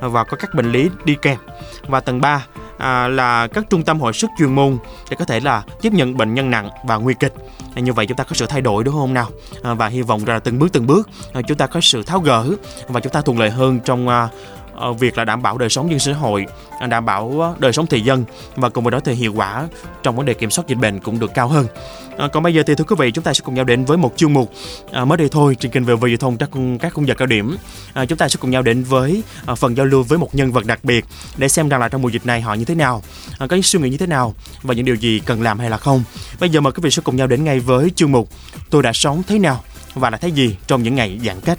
và có các bệnh lý đi kèm. Và tầng 3 à, là các trung tâm hồi sức chuyên môn để có thể là tiếp nhận bệnh nhân nặng và nguy kịch à, như vậy chúng ta có sự thay đổi đúng không nào à, và hy vọng là từng bước từng bước à, chúng ta có sự tháo gỡ và chúng ta thuận lợi hơn trong à, Ờ, việc là đảm bảo đời sống dân xã hội, à, đảm bảo ờ, đời sống thị dân và cùng với đó thì hiệu quả trong vấn đề kiểm soát dịch bệnh cũng được cao hơn. À, còn bây giờ thì thưa quý vị chúng ta sẽ cùng nhau đến với một chương mục à, mới đây thôi trên kênh về Giao thông các các khung giờ cao điểm. À, chúng ta sẽ cùng nhau đến với à, phần giao lưu với một nhân vật đặc biệt để xem rằng là trong mùa dịch này họ như thế nào, à, có những suy nghĩ như thế nào và những điều gì cần làm hay là không. Bây giờ mời quý vị sẽ cùng nhau đến ngay với chương mục tôi đã sống thế nào và là thấy gì trong những ngày giãn cách.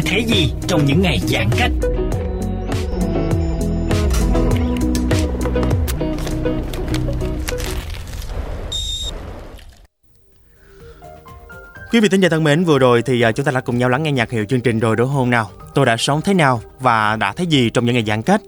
Đã thấy gì trong những ngày giãn cách. Quý vị thính giả thân mến, vừa rồi thì à, chúng ta đã cùng nhau lắng nghe nhạc hiệu chương trình rồi đúng không nào? Tôi đã sống thế nào và đã thấy gì trong những ngày giãn cách?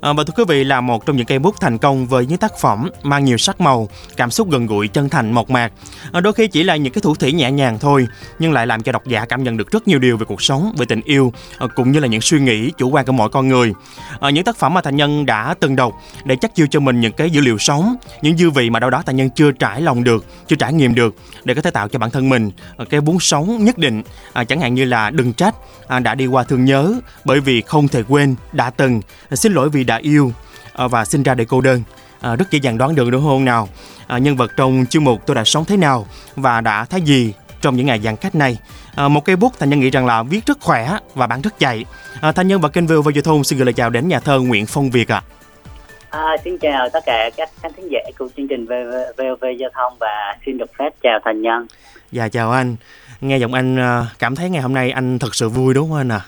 À, và thưa quý vị là một trong những cây bút thành công với những tác phẩm mang nhiều sắc màu, cảm xúc gần gũi, chân thành, mộc mạc. À, đôi khi chỉ là những cái thủ thủy nhẹ nhàng thôi, nhưng lại làm cho độc giả cảm nhận được rất nhiều điều về cuộc sống, về tình yêu, à, cũng như là những suy nghĩ chủ quan của mỗi con người. À, những tác phẩm mà thành nhân đã từng đọc để chắc chiêu cho mình những cái dữ liệu sống, những dư vị mà đâu đó thành nhân chưa trải lòng được, chưa trải nghiệm được để có thể tạo cho bản thân mình à, cái bún sống nhất định, à, chẳng hạn như là đừng trách à, đã đi qua thương nhớ bởi vì không thể quên đã từng xin lỗi vì đã yêu à, và sinh ra để cô đơn à, rất dễ dàng đoán được đúng không nào à, nhân vật trong chương mục tôi đã sống thế nào và đã thấy gì trong những ngày giãn cách này à, một cây bút thành nhân nghĩ rằng là viết rất khỏe và bạn rất dạy à, thanh nhân và kênh VOV giao thông xin gửi lời chào đến nhà thơ Nguyễn Phong Việt ạ à. À, xin chào tất cả các khán thính giả của chương trình VOV Giao thông và xin được phép chào thành nhân. Dạ chào anh. Nghe giọng anh à, cảm thấy ngày hôm nay anh thật sự vui đúng không anh à?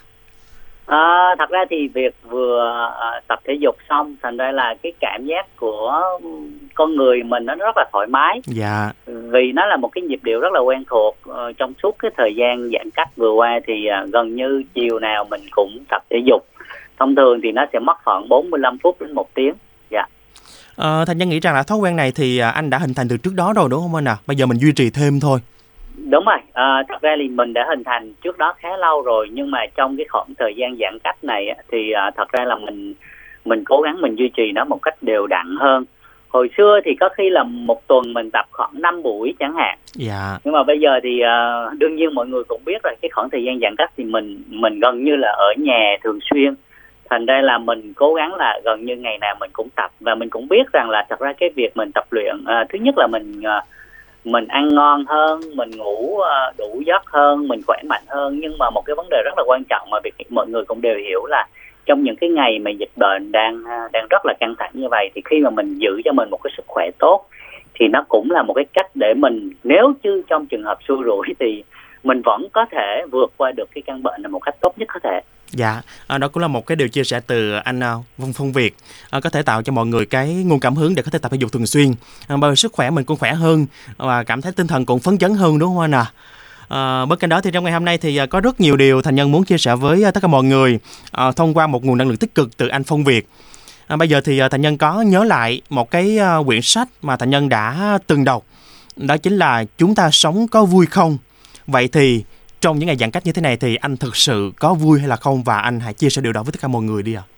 À, thật ra thì việc vừa uh, tập thể dục xong thành ra là cái cảm giác của con người mình nó rất là thoải mái. Dạ. Vì nó là một cái nhịp điệu rất là quen thuộc uh, trong suốt cái thời gian giãn cách vừa qua thì uh, gần như chiều nào mình cũng tập thể dục. Thông thường thì nó sẽ mất khoảng 45 phút đến một tiếng. Dạ. À, thành nhân nghĩ rằng là thói quen này thì anh đã hình thành từ trước đó rồi đúng không anh à bây giờ mình duy trì thêm thôi đúng rồi. À, thật ra thì mình đã hình thành trước đó khá lâu rồi nhưng mà trong cái khoảng thời gian giãn cách này thì à, thật ra là mình mình cố gắng mình duy trì nó một cách đều đặn hơn. Hồi xưa thì có khi là một tuần mình tập khoảng 5 buổi chẳng hạn. Dạ. Nhưng mà bây giờ thì uh, đương nhiên mọi người cũng biết rồi cái khoảng thời gian giãn cách thì mình mình gần như là ở nhà thường xuyên. Thành ra là mình cố gắng là gần như ngày nào mình cũng tập. Và mình cũng biết rằng là thật ra cái việc mình tập luyện uh, thứ nhất là mình uh, mình ăn ngon hơn, mình ngủ ờ, đủ giấc hơn, mình khỏe mạnh hơn. Nhưng mà một cái vấn đề rất là quan trọng mà việc mọi người cũng đều hiểu là trong những cái ngày mà dịch bệnh đang ờ, đang rất là căng thẳng như vậy thì khi mà mình giữ cho mình một cái sức khỏe tốt thì nó cũng là một cái cách để mình, nếu chứ trong trường hợp xui rủi thì mình vẫn có thể vượt qua được cái căn bệnh này một cách tốt nhất có thể Dạ, à, đó cũng là một cái điều chia sẻ từ anh uh, Vân Phong Việt à, có thể tạo cho mọi người cái nguồn cảm hứng để có thể tập thể dục thường xuyên. À, bởi sức khỏe mình cũng khỏe hơn và cảm thấy tinh thần cũng phấn chấn hơn đúng không anh à? À, bên cạnh đó thì trong ngày hôm nay thì à, có rất nhiều điều thành nhân muốn chia sẻ với à, tất cả mọi người à, thông qua một nguồn năng lượng tích cực từ anh Phong Việt. À, bây giờ thì thành nhân có nhớ lại một cái quyển sách mà thành nhân đã từng đọc đó chính là chúng ta sống có vui không vậy thì trong những ngày giãn cách như thế này thì anh thực sự có vui hay là không và anh hãy chia sẻ điều đó với tất cả mọi người đi ạ à.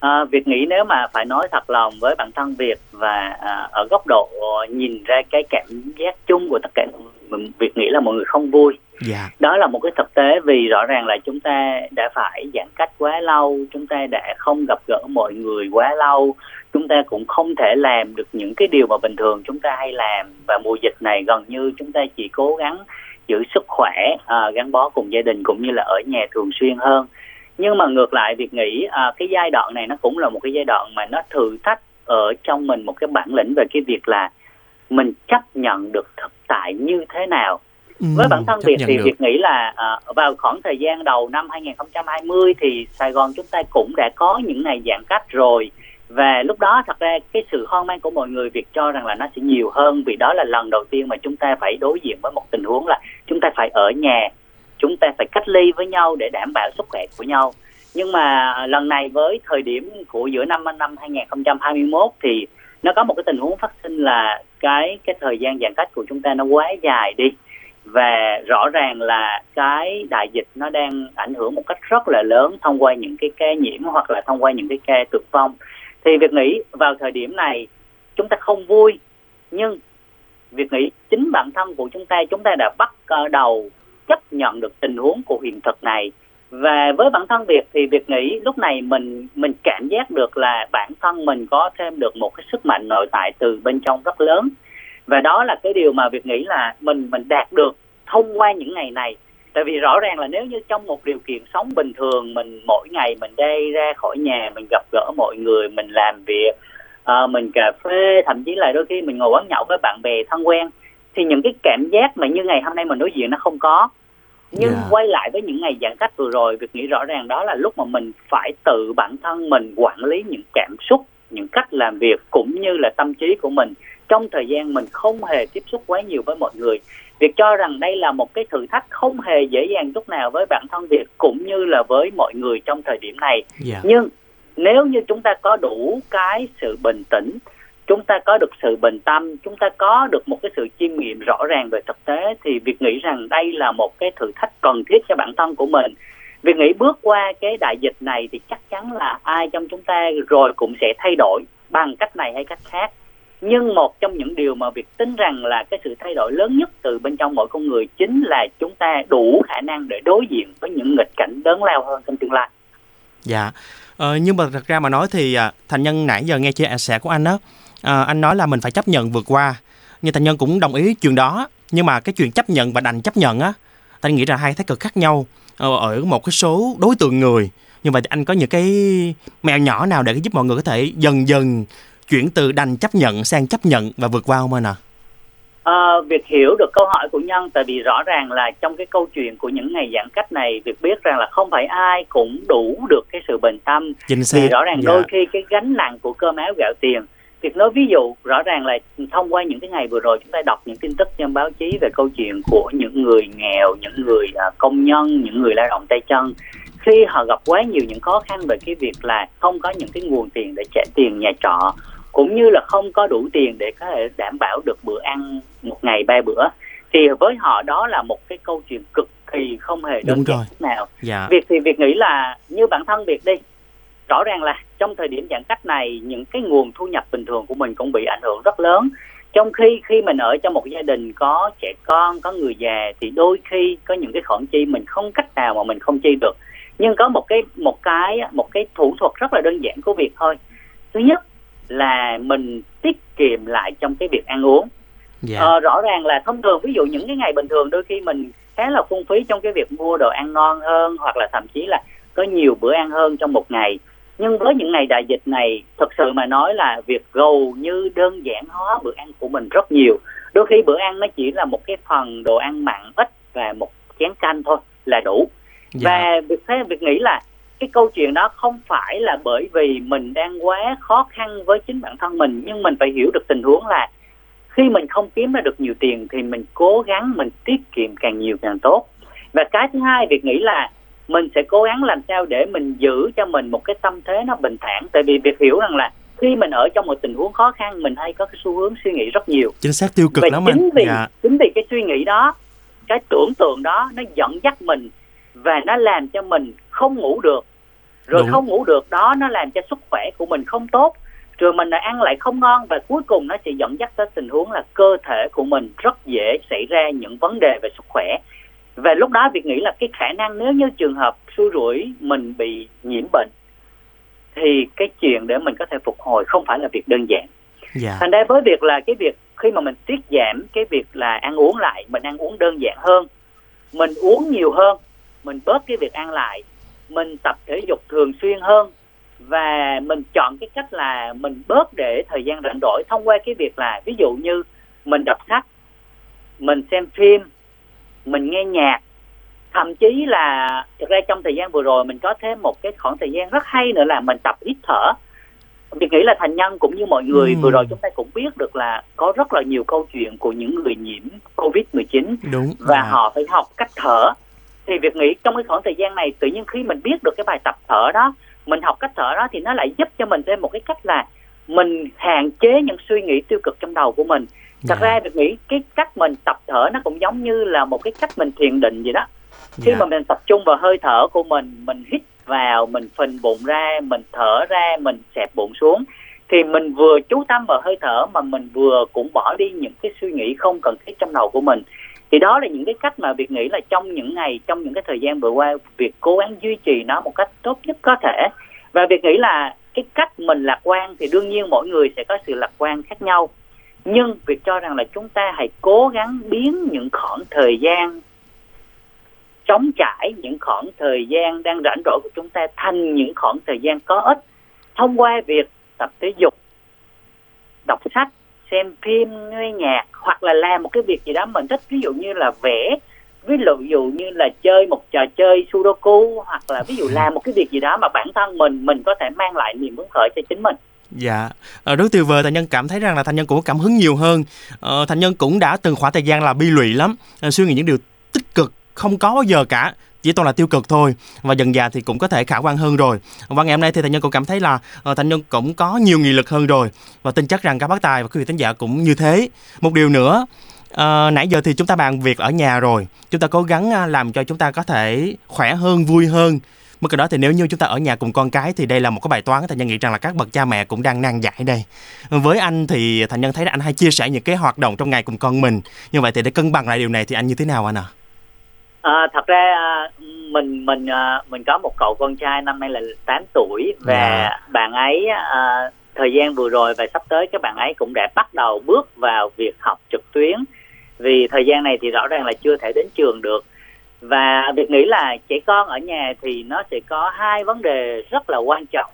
À, Việt nghĩ nếu mà phải nói thật lòng với bản thân Việt và à, ở góc độ nhìn ra cái cảm giác chung của tất cả mọi người. Việt nghĩ là mọi người không vui. Dạ. Đó là một cái thực tế vì rõ ràng là chúng ta đã phải giãn cách quá lâu, chúng ta đã không gặp gỡ mọi người quá lâu, chúng ta cũng không thể làm được những cái điều mà bình thường chúng ta hay làm và mùa dịch này gần như chúng ta chỉ cố gắng giữ sức khỏe, à, gắn bó cùng gia đình cũng như là ở nhà thường xuyên hơn nhưng mà ngược lại việc nghĩ à, cái giai đoạn này nó cũng là một cái giai đoạn mà nó thử thách ở trong mình một cái bản lĩnh về cái việc là mình chấp nhận được thực tại như thế nào? Ừ, với bản thân việc thì được. việc nghĩ là à, vào khoảng thời gian đầu năm 2020 thì Sài Gòn chúng ta cũng đã có những ngày giãn cách rồi. Và lúc đó thật ra cái sự hoang mang của mọi người việc cho rằng là nó sẽ nhiều hơn vì đó là lần đầu tiên mà chúng ta phải đối diện với một tình huống là chúng ta phải ở nhà chúng ta phải cách ly với nhau để đảm bảo sức khỏe của nhau. Nhưng mà lần này với thời điểm của giữa năm năm 2021 thì nó có một cái tình huống phát sinh là cái cái thời gian giãn cách của chúng ta nó quá dài đi. Và rõ ràng là cái đại dịch nó đang ảnh hưởng một cách rất là lớn thông qua những cái ca nhiễm hoặc là thông qua những cái ca tử vong. Thì việc nghĩ vào thời điểm này chúng ta không vui, nhưng việc nghĩ chính bản thân của chúng ta chúng ta đã bắt ờ, đầu chấp nhận được tình huống của hiện thực này và với bản thân Việt thì Việt nghĩ lúc này mình mình cảm giác được là bản thân mình có thêm được một cái sức mạnh nội tại từ bên trong rất lớn. Và đó là cái điều mà Việt nghĩ là mình mình đạt được thông qua những ngày này. Tại vì rõ ràng là nếu như trong một điều kiện sống bình thường mình mỗi ngày mình đi ra khỏi nhà mình gặp gỡ mọi người mình làm việc à, mình cà phê thậm chí là đôi khi mình ngồi quán nhậu với bạn bè thân quen thì những cái cảm giác mà như ngày hôm nay mình đối diện nó không có nhưng yeah. Dạ. quay lại với những ngày giãn cách vừa rồi việc nghĩ rõ ràng đó là lúc mà mình phải tự bản thân mình quản lý những cảm xúc những cách làm việc cũng như là tâm trí của mình trong thời gian mình không hề tiếp xúc quá nhiều với mọi người việc cho rằng đây là một cái thử thách không hề dễ dàng chút nào với bản thân việt cũng như là với mọi người trong thời điểm này yeah. Dạ. nhưng nếu như chúng ta có đủ cái sự bình tĩnh chúng ta có được sự bình tâm chúng ta có được một cái sự chiêm nghiệm rõ ràng về thực tế thì việc nghĩ rằng đây là một cái thử thách cần thiết cho bản thân của mình. Việc nghĩ bước qua cái đại dịch này thì chắc chắn là ai trong chúng ta rồi cũng sẽ thay đổi bằng cách này hay cách khác. Nhưng một trong những điều mà việc tin rằng là cái sự thay đổi lớn nhất từ bên trong mỗi con người chính là chúng ta đủ khả năng để đối diện với những nghịch cảnh lớn lao hơn trong tương lai. Dạ. Ờ, nhưng mà thật ra mà nói thì à, thành nhân nãy giờ nghe chia sẻ của anh đó à, anh nói là mình phải chấp nhận vượt qua nhưng thành nhân cũng đồng ý chuyện đó nhưng mà cái chuyện chấp nhận và đành chấp nhận á anh nghĩ là hai thái cực khác nhau ờ, ở một cái số đối tượng người nhưng mà anh có những cái mẹo nhỏ nào để giúp mọi người có thể dần dần chuyển từ đành chấp nhận sang chấp nhận và vượt qua không anh ạ? À? À, việc hiểu được câu hỏi của nhân tại vì rõ ràng là trong cái câu chuyện của những ngày giãn cách này việc biết rằng là không phải ai cũng đủ được cái sự bình tâm vì rõ ràng dạ. đôi khi cái gánh nặng của cơm áo gạo tiền việc nói ví dụ rõ ràng là thông qua những cái ngày vừa rồi chúng ta đọc những tin tức trên báo chí về câu chuyện của những người nghèo những người à, công nhân những người lao động tay chân. Khi họ gặp quá nhiều những khó khăn về cái việc là không có những cái nguồn tiền để trả tiền nhà trọ cũng như là không có đủ tiền để có thể đảm bảo được bữa ăn một ngày ba bữa thì với họ đó là một cái câu chuyện cực kỳ không hề đơn giản nào. Dạ. việc thì việc nghĩ là như bản thân việc đi rõ ràng là trong thời điểm giãn cách này những cái nguồn thu nhập bình thường của mình cũng bị ảnh hưởng rất lớn trong khi khi mình ở trong một gia đình có trẻ con có người già thì đôi khi có những cái khoản chi mình không cách nào mà mình không chi được nhưng có một cái một cái một cái thủ thuật rất là đơn giản của việc thôi thứ nhất là mình tiết kiệm lại trong cái việc ăn uống yeah. Dạ. ờ, rõ ràng là thông thường ví dụ những cái ngày bình thường đôi khi mình khá là phung phí trong cái việc mua đồ ăn ngon hơn hoặc là thậm chí là có nhiều bữa ăn hơn trong một ngày nhưng với những ngày đại dịch này thực sự mà nói là việc gầu như đơn giản hóa bữa ăn của mình rất nhiều. Đôi khi bữa ăn nó chỉ là một cái phần đồ ăn mặn ít và một chén canh thôi là đủ. Dạ. và việc thế việc nghĩ là cái câu chuyện đó không phải là bởi vì mình đang quá khó khăn với chính bản thân mình nhưng mình phải hiểu được tình huống là khi mình không kiếm ra được nhiều tiền thì mình cố gắng mình tiết kiệm càng nhiều càng tốt. Và cái thứ hai việc nghĩ là mình sẽ cố gắng làm sao để mình giữ cho mình một cái tâm thế nó bình thản. Tại vì việc hiểu rằng là khi mình ở trong một tình huống khó khăn mình hay có cái xu hướng suy nghĩ rất nhiều. Chính xác tiêu cực Vậy lắm chính anh vì dạ. chính vì cái suy nghĩ đó cái tưởng tượng đó nó dẫn dắt mình và nó làm cho mình không ngủ được. Rồi Đúng. không ngủ được đó nó làm cho sức khỏe của mình không tốt. Rồi mình lại ăn lại không ngon và cuối cùng nó sẽ dẫn dắt tới tình huống là cơ thể của mình rất dễ xảy ra những vấn đề về sức khỏe và lúc đó việc nghĩ là cái khả năng nếu như trường hợp xui rủi mình bị nhiễm bệnh thì cái chuyện để mình có thể phục hồi không phải là việc đơn giản. Dạ. Thành ra với việc là cái việc khi mà mình tiết giảm cái việc là ăn uống lại mình ăn uống đơn giản hơn mình uống nhiều hơn mình bớt cái việc ăn lại mình tập thể dục thường xuyên hơn và mình chọn cái cách là mình bớt để thời gian rảnh rỗi thông qua cái việc là ví dụ như mình đọc sách mình xem phim mình nghe nhạc. Thậm chí là thực ra trong thời gian vừa rồi mình có thêm một cái khoảng thời gian rất hay nữa là mình tập hít thở. Mình nghĩ là thành nhân cũng như mọi người Ừ. vừa rồi chúng ta cũng biết được là có rất là nhiều câu chuyện của những người nhiễm covid 19 đúng. và dạ. họ phải học cách thở. Thì việc nghĩ trong cái khoảng thời gian này tự nhiên khi mình biết được cái bài tập thở đó mình học cách thở đó thì nó lại giúp cho mình thêm một cái cách là mình hạn chế những suy nghĩ tiêu cực trong đầu của mình thật Dạ. ra việc nghĩ cái cách mình tập thở nó cũng giống như là một cái cách mình thiền định vậy đó khi Dạ. mà mình tập trung vào hơi thở của mình mình hít vào mình phình bụng ra mình thở ra mình xẹp bụng xuống thì mình vừa chú tâm vào hơi thở mà mình vừa cũng bỏ đi những cái suy nghĩ không cần thiết trong đầu của mình thì đó là những cái cách mà việc nghĩ là trong những ngày trong những cái thời gian vừa qua việc cố gắng duy trì nó một cách tốt nhất có thể và việc nghĩ là cái cách mình lạc quan thì đương nhiên mỗi người sẽ có sự lạc quan khác nhau nhưng việc cho rằng là chúng ta hãy cố gắng biến những khoảng thời gian trống trải những khoảng thời gian đang rảnh rỗi của chúng ta thành những khoảng thời gian có ích thông qua việc tập thể dục đọc sách xem phim nghe nhạc hoặc là làm một cái việc gì đó mình thích. Ví dụ như là vẽ ví dụ như là chơi một trò chơi sudoku hoặc là ví dụ làm một cái việc gì đó mà bản thân mình mình có thể mang lại niềm hứng khởi cho chính mình Dạ, ờ, rất tuyệt vời. Thành nhân cảm thấy rằng là thành nhân cũng có cảm hứng nhiều hơn. Ờ, thành nhân cũng đã từng khoảng thời gian là bi lụy lắm, ờ, suy nghĩ những điều tích cực không có bao giờ cả chỉ toàn là tiêu cực thôi. Và dần dà thì cũng có thể khả quan hơn rồi. Và ngày hôm nay thì thành nhân cũng cảm thấy là uh, thành nhân cũng có nhiều nghị lực hơn rồi. Và tin chắc rằng các bác tài và quý vị khán giả cũng như thế. Một điều nữa uh, nãy giờ thì chúng ta bàn việc ở nhà rồi. Chúng ta cố gắng làm cho chúng ta có thể khỏe hơn vui hơn. Bên cạnh đó thì nếu như chúng ta ở nhà cùng con cái thì đây là một cái bài toán thành nhân nghĩ rằng là các bậc cha mẹ cũng đang nan giải đây. Với anh thì thành nhân thấy là anh hay chia sẻ những cái hoạt động trong ngày cùng con mình. Như vậy thì để cân bằng lại điều này thì anh như thế nào anh ạ? À? À, thật ra mình mình mình có một cậu con trai năm nay là 8 tuổi và yeah. bạn ấy à, thời gian vừa rồi và sắp tới các bạn ấy cũng đã bắt đầu bước vào việc học trực tuyến vì thời gian này thì rõ ràng là chưa thể đến trường được và việc nghĩ là trẻ con ở nhà thì nó sẽ có hai vấn đề rất là quan trọng.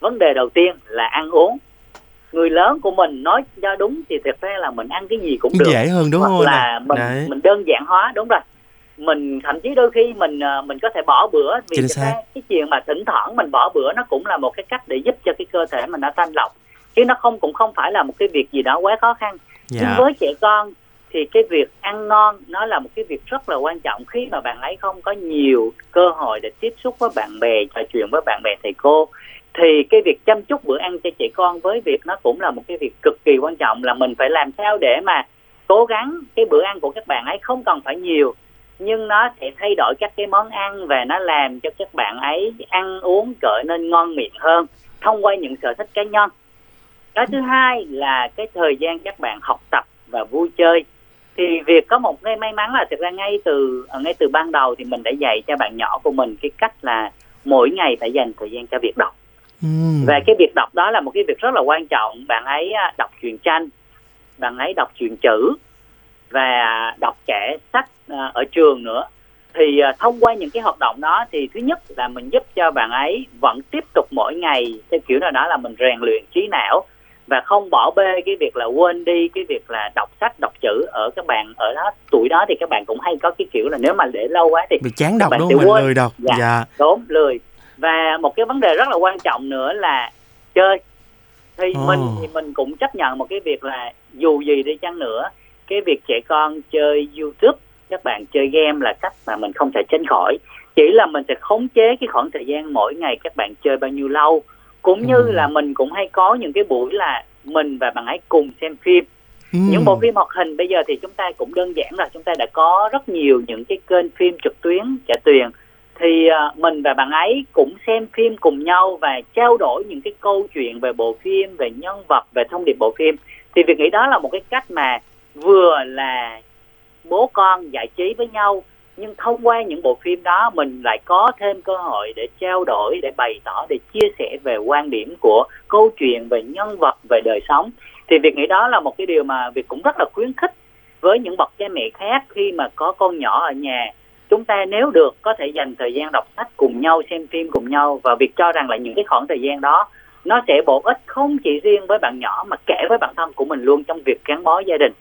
Vấn đề đầu tiên là ăn uống. Người lớn của mình nói cho đúng thì thực ra là mình ăn cái gì cũng được. dễ hơn đúng hoặc không là mình Đấy. mình đơn giản hóa đúng rồi. Mình thậm chí đôi khi mình mình có thể bỏ bữa vì Chính ra cái chuyện mà thỉnh thoảng mình bỏ bữa nó cũng là một cái cách để giúp cho cái cơ thể mình nó thanh lọc. Chứ nó không cũng không phải là một cái việc gì đó quá khó khăn. Dạ. nhưng với trẻ con thì cái việc ăn ngon nó là một cái việc rất là quan trọng. Khi mà bạn ấy không có nhiều cơ hội để tiếp xúc với bạn bè, trò chuyện với bạn bè, thầy cô, thì cái việc chăm chút bữa ăn cho trẻ con với việc nó cũng là một cái việc cực kỳ quan trọng, là mình phải làm sao để mà cố gắng cái bữa ăn của các bạn ấy không cần phải nhiều, nhưng nó sẽ thay đổi các cái món ăn và nó làm cho các bạn ấy ăn uống trở nên ngon miệng hơn thông qua những sở thích cá nhân. Cái thứ hai là cái thời gian các bạn học tập và vui chơi thì việc có một cái may mắn là thực ra ngay từ ngay từ ban đầu thì mình đã dạy cho bạn nhỏ của mình cái cách là mỗi ngày phải dành thời gian cho việc đọc. Ừ. và cái việc đọc đó là một cái việc rất là quan trọng. Bạn ấy đọc truyện tranh bạn ấy đọc truyện chữ và đọc trẻ sách ở trường nữa. Thì thông qua những cái hoạt động đó thì thứ nhất là mình giúp cho bạn ấy vẫn tiếp tục mỗi ngày theo kiểu nào đó là mình rèn luyện trí não và không bỏ bê cái việc là quên đi cái việc là đọc sách đọc chữ ở các bạn ở đó tuổi đó thì các bạn cũng hay có cái kiểu là nếu mà để lâu quá thì bị chán đọc đúng không lười đọc. Dạ, dạ. đúng lười. Và một cái vấn đề rất là quan trọng nữa là chơi. Thì Ồ. mình thì mình cũng chấp nhận một cái việc là dù gì đi chăng nữa cái việc trẻ con chơi youtube các bạn chơi game là cách mà mình không thể tránh khỏi. Chỉ là mình sẽ khống chế cái khoảng thời gian mỗi ngày các bạn chơi bao nhiêu lâu cũng như Ừ. là mình cũng hay có những cái buổi là mình và bạn ấy cùng xem phim Ừ. những bộ phim hoạt hình bây giờ thì chúng ta cũng đơn giản là chúng ta đã có rất nhiều những cái kênh phim trực tuyến trả tiền thì à, mình và bạn ấy cũng xem phim cùng nhau và trao đổi những cái câu chuyện về bộ phim về nhân vật về thông điệp bộ phim thì việc nghĩ đó là một cái cách mà vừa là bố con giải trí với nhau nhưng thông qua những bộ phim đó, mình lại có thêm cơ hội để trao đổi, để bày tỏ, để chia sẻ về quan điểm của câu chuyện về nhân vật, về đời sống. Thì việc nghĩ đó là một cái điều mà việc cũng rất là khuyến khích với những bậc cha mẹ khác khi mà có con nhỏ ở nhà. Chúng ta nếu được, có thể dành thời gian đọc sách cùng nhau, xem phim cùng nhau. Và việc cho rằng là những cái khoảng thời gian đó, nó sẽ bổ ích không chỉ riêng với bạn nhỏ mà kể với bản thân của mình luôn trong việc gắn bó gia đình.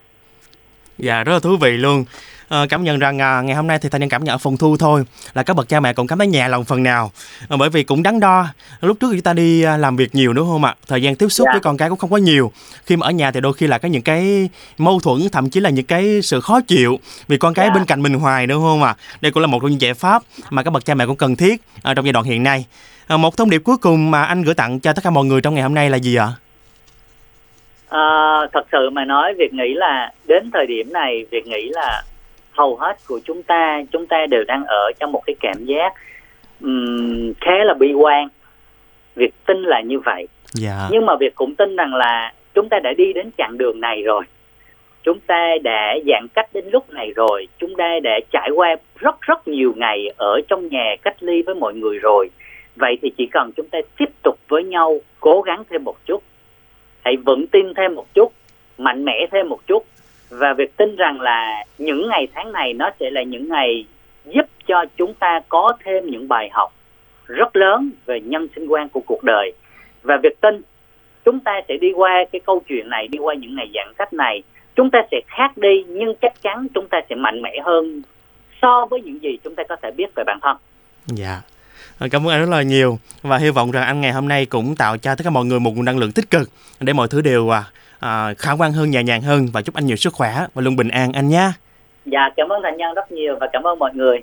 Dạ rất là thú vị luôn. Ờ, cảm nhận rằng à, ngày hôm nay thì thành nhân cảm nhận ở phòng thu thôi là các bậc cha mẹ cũng cảm thấy nhẹ lòng phần nào. Ờ, bởi vì cũng đắn đo lúc trước chúng ta đi à, làm việc nhiều đúng không ạ? Thời gian tiếp xúc Dạ. với con cái cũng không có nhiều. Khi mà ở nhà thì đôi khi là có những cái mâu thuẫn thậm chí là những cái sự khó chịu vì con cái Dạ. bên cạnh mình hoài đúng không ạ? Đây cũng là một trong những giải pháp mà các bậc cha mẹ cũng cần thiết ở trong giai đoạn hiện nay. Ờ, một thông điệp cuối cùng mà anh gửi tặng cho tất cả mọi người trong ngày hôm nay là gì ạ? À, thật sự mà nói việc nghĩ là đến thời điểm này việc nghĩ là hầu hết của chúng ta chúng ta đều đang ở trong một cái cảm giác ừm, khá là bi quan. Việc tin là như vậy. Dạ. Nhưng mà việc cũng tin rằng là chúng ta đã đi đến chặng đường này rồi. Chúng ta đã giãn cách đến lúc này rồi. Chúng ta đã trải qua rất rất nhiều ngày ở trong nhà cách ly với mọi người rồi. Vậy thì chỉ cần chúng ta tiếp tục với nhau cố gắng thêm một chút. Hãy vững tin thêm một chút mạnh mẽ thêm một chút và việc tin rằng là những ngày tháng này nó sẽ là những ngày giúp cho chúng ta có thêm những bài học rất lớn về nhân sinh quan của cuộc đời. Và việc tin, chúng ta sẽ đi qua cái câu chuyện này, đi qua những ngày giãn cách này. Chúng ta sẽ khác đi, nhưng chắc chắn chúng ta sẽ mạnh mẽ hơn so với những gì chúng ta có thể biết về bản thân. Dạ. Ờ, cảm ơn anh rất là nhiều. Và hy vọng rằng anh ngày hôm nay cũng tạo cho tất cả mọi người một nguồn năng lượng tích cực để mọi thứ đều à, à, à, khả quan hơn, nhẹ nhàng hơn và chúc anh nhiều sức khỏe và luôn bình an anh nhé. dạ cảm ơn thành nhân rất nhiều và cảm ơn mọi người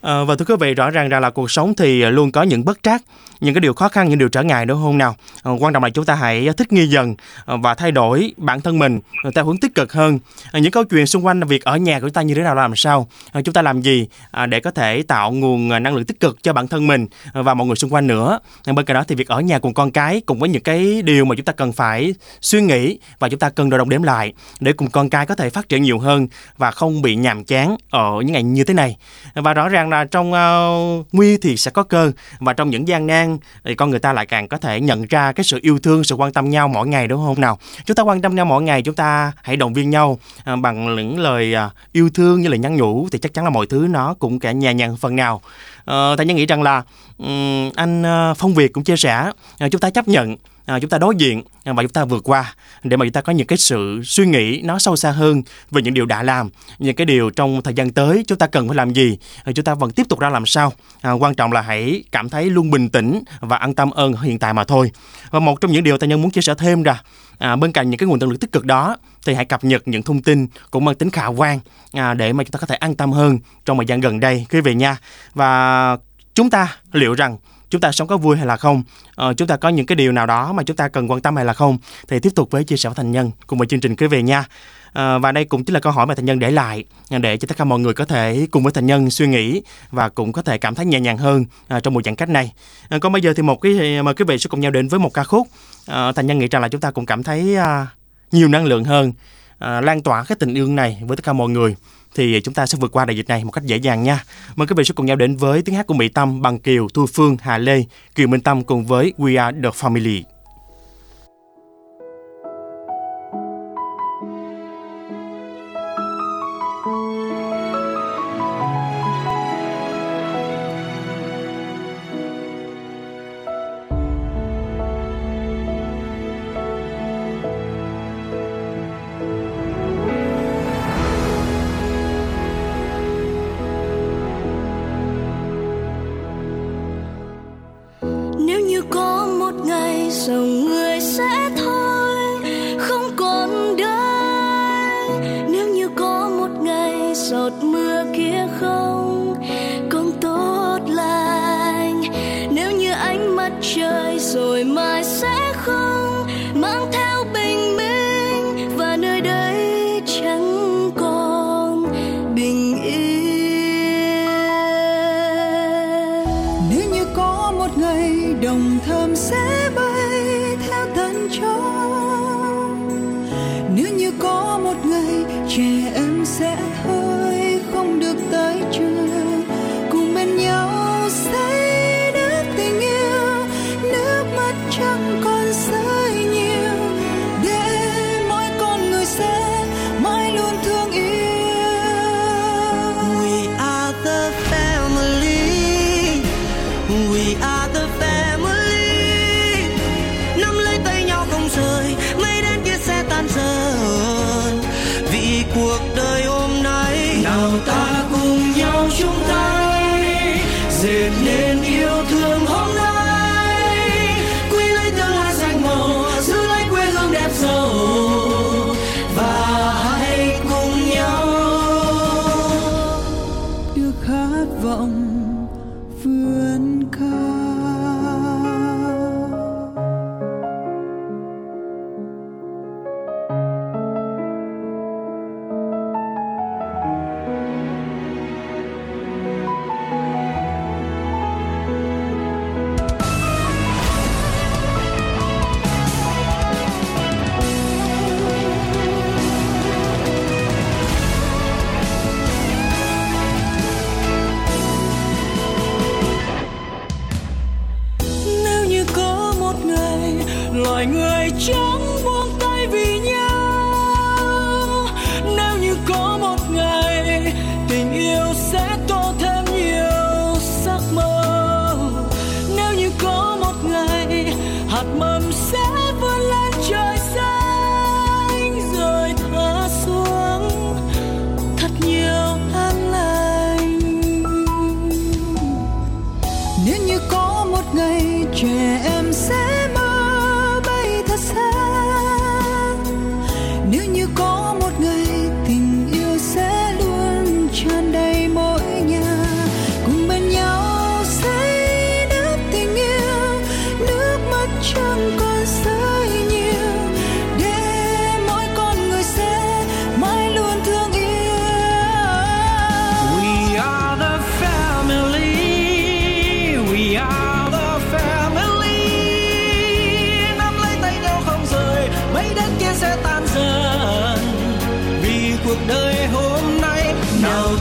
Ờ, và thưa quý vị rõ ràng rằng là cuộc sống thì luôn có những bất trắc những cái điều khó khăn những điều trở ngại nữa không nào? Ờ, quan trọng là chúng ta hãy thích nghi dần ờ, và thay đổi bản thân mình ờ, theo hướng tích cực hơn. Những câu chuyện xung quanh việc ở nhà của chúng ta như thế nào làm sao? Chúng ta làm gì để có thể tạo nguồn năng lượng tích cực cho bản thân mình và mọi người xung quanh nữa? Bên cạnh đó thì việc ở nhà cùng con cái cùng với những cái điều mà chúng ta cần phải suy nghĩ và chúng ta cần đo đong đếm lại để cùng con cái có thể phát triển nhiều hơn và không bị nhàm chán ở những ngày như thế này. Và rõ ràng là trong uh, nguy thì sẽ có cơ và trong những gian nan thì con người ta lại càng có thể nhận ra cái sự yêu thương sự quan tâm nhau mỗi ngày đúng không nào? Chúng ta quan tâm nhau mỗi ngày chúng ta hãy động viên nhau à, bằng những lời à, yêu thương như là nhắn nhủ thì chắc chắn là mọi thứ nó cũng cả nhẹ nhàng phần nào. Ờ, thầy nhân nghĩ rằng là anh à, phong việt cũng chia sẻ chúng ta chấp nhận à, chúng ta đối diện và chúng ta vượt qua để mà chúng ta có những cái sự suy nghĩ nó sâu xa hơn về những điều đã làm những cái điều trong thời gian tới chúng ta cần phải làm gì chúng ta vẫn tiếp tục ra làm sao. À, quan trọng là hãy cảm thấy luôn bình tĩnh và an tâm ơn hiện tại mà thôi. Và một trong những điều ta nhân muốn chia sẻ thêm là à, bên cạnh những cái nguồn năng lượng tích cực đó thì hãy cập nhật những thông tin cũng mang tính khả quan à, để mà chúng ta có thể an tâm hơn trong thời gian gần đây. Quý vị nha và chúng ta liệu rằng chúng ta sống có vui hay là không? Ờ, chúng ta có những cái điều nào đó mà chúng ta cần quan tâm hay là không? Thì tiếp tục với chia sẻ với thành nhân cùng với chương trình quý vị nha. Ờ, và đây cũng chính là câu hỏi mà thành nhân để lại ờ, để cho tất cả mọi người có thể cùng với thành nhân suy nghĩ và cũng có thể cảm thấy nhẹ nhàng hơn à, trong buổi giãn cách này. À, còn bây giờ thì một cái mời quý vị sẽ cùng nhau đến với một ca khúc. À, thành nhân nghĩ rằng là chúng ta cũng cảm thấy à, nhiều năng lượng hơn à, lan tỏa cái tình yêu này với tất cả mọi người thì chúng ta sẽ vượt qua đại dịch này một cách dễ dàng nha. Mời quý vị sẽ cùng nhau đến với tiếng hát của Mỹ Tâm bằng Kiều, Thu Phương, Hà Lê, Kiều Minh Tâm cùng với We Are The Family.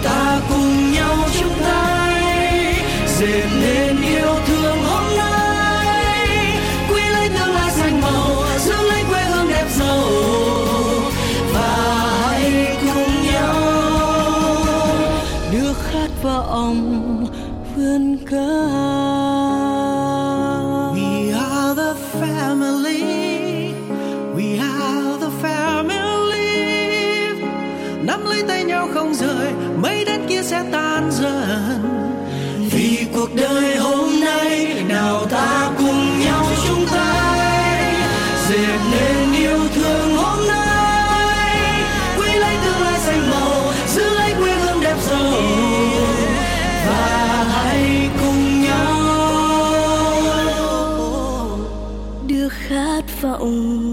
ta cùng nhau chung tay dệt nên yêu thương. 走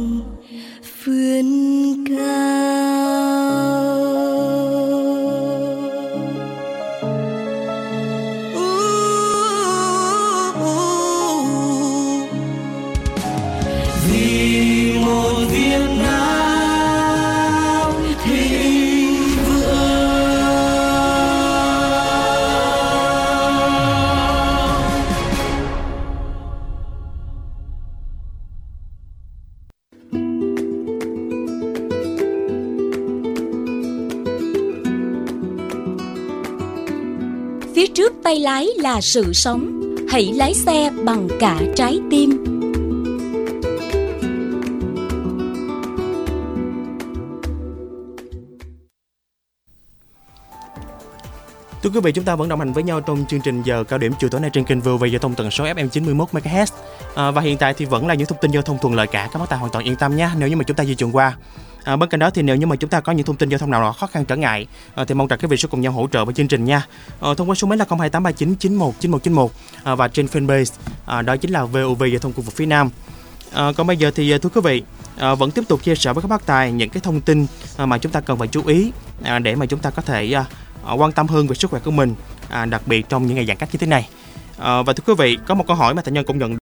là sự sống hãy lái xe bằng cả trái tim Thưa quý vị, chúng ta vẫn đồng hành với nhau trong chương trình giờ cao điểm chiều tối nay trên kênh VOV Giao thông tần số FM 91 MHz. À, và hiện tại thì vẫn là những thông tin giao thông thuận lợi cả, các bác tài hoàn toàn yên tâm nhé. Nếu như mà chúng ta di chuyển qua À, bên cạnh đó thì nếu như mà chúng ta có những thông tin giao thông nào đó khó khăn trở ngại à, thì mong rằng quý vị sẽ cùng nhau hỗ trợ với chương trình nha. À, thông qua số máy là 02839919191 à, và trên fanpage à, đó chính là VOV giao thông khu vực phía Nam. À, còn bây giờ thì à, thưa quý vị à, vẫn tiếp tục chia sẻ với các bác tài những cái thông tin à, mà chúng ta cần phải chú ý à, để mà chúng ta có thể à, à quan tâm hơn về sức khỏe của mình à, đặc biệt trong những ngày giãn cách như thế này. À, và thưa quý vị có một câu hỏi mà thành nhân cũng nhận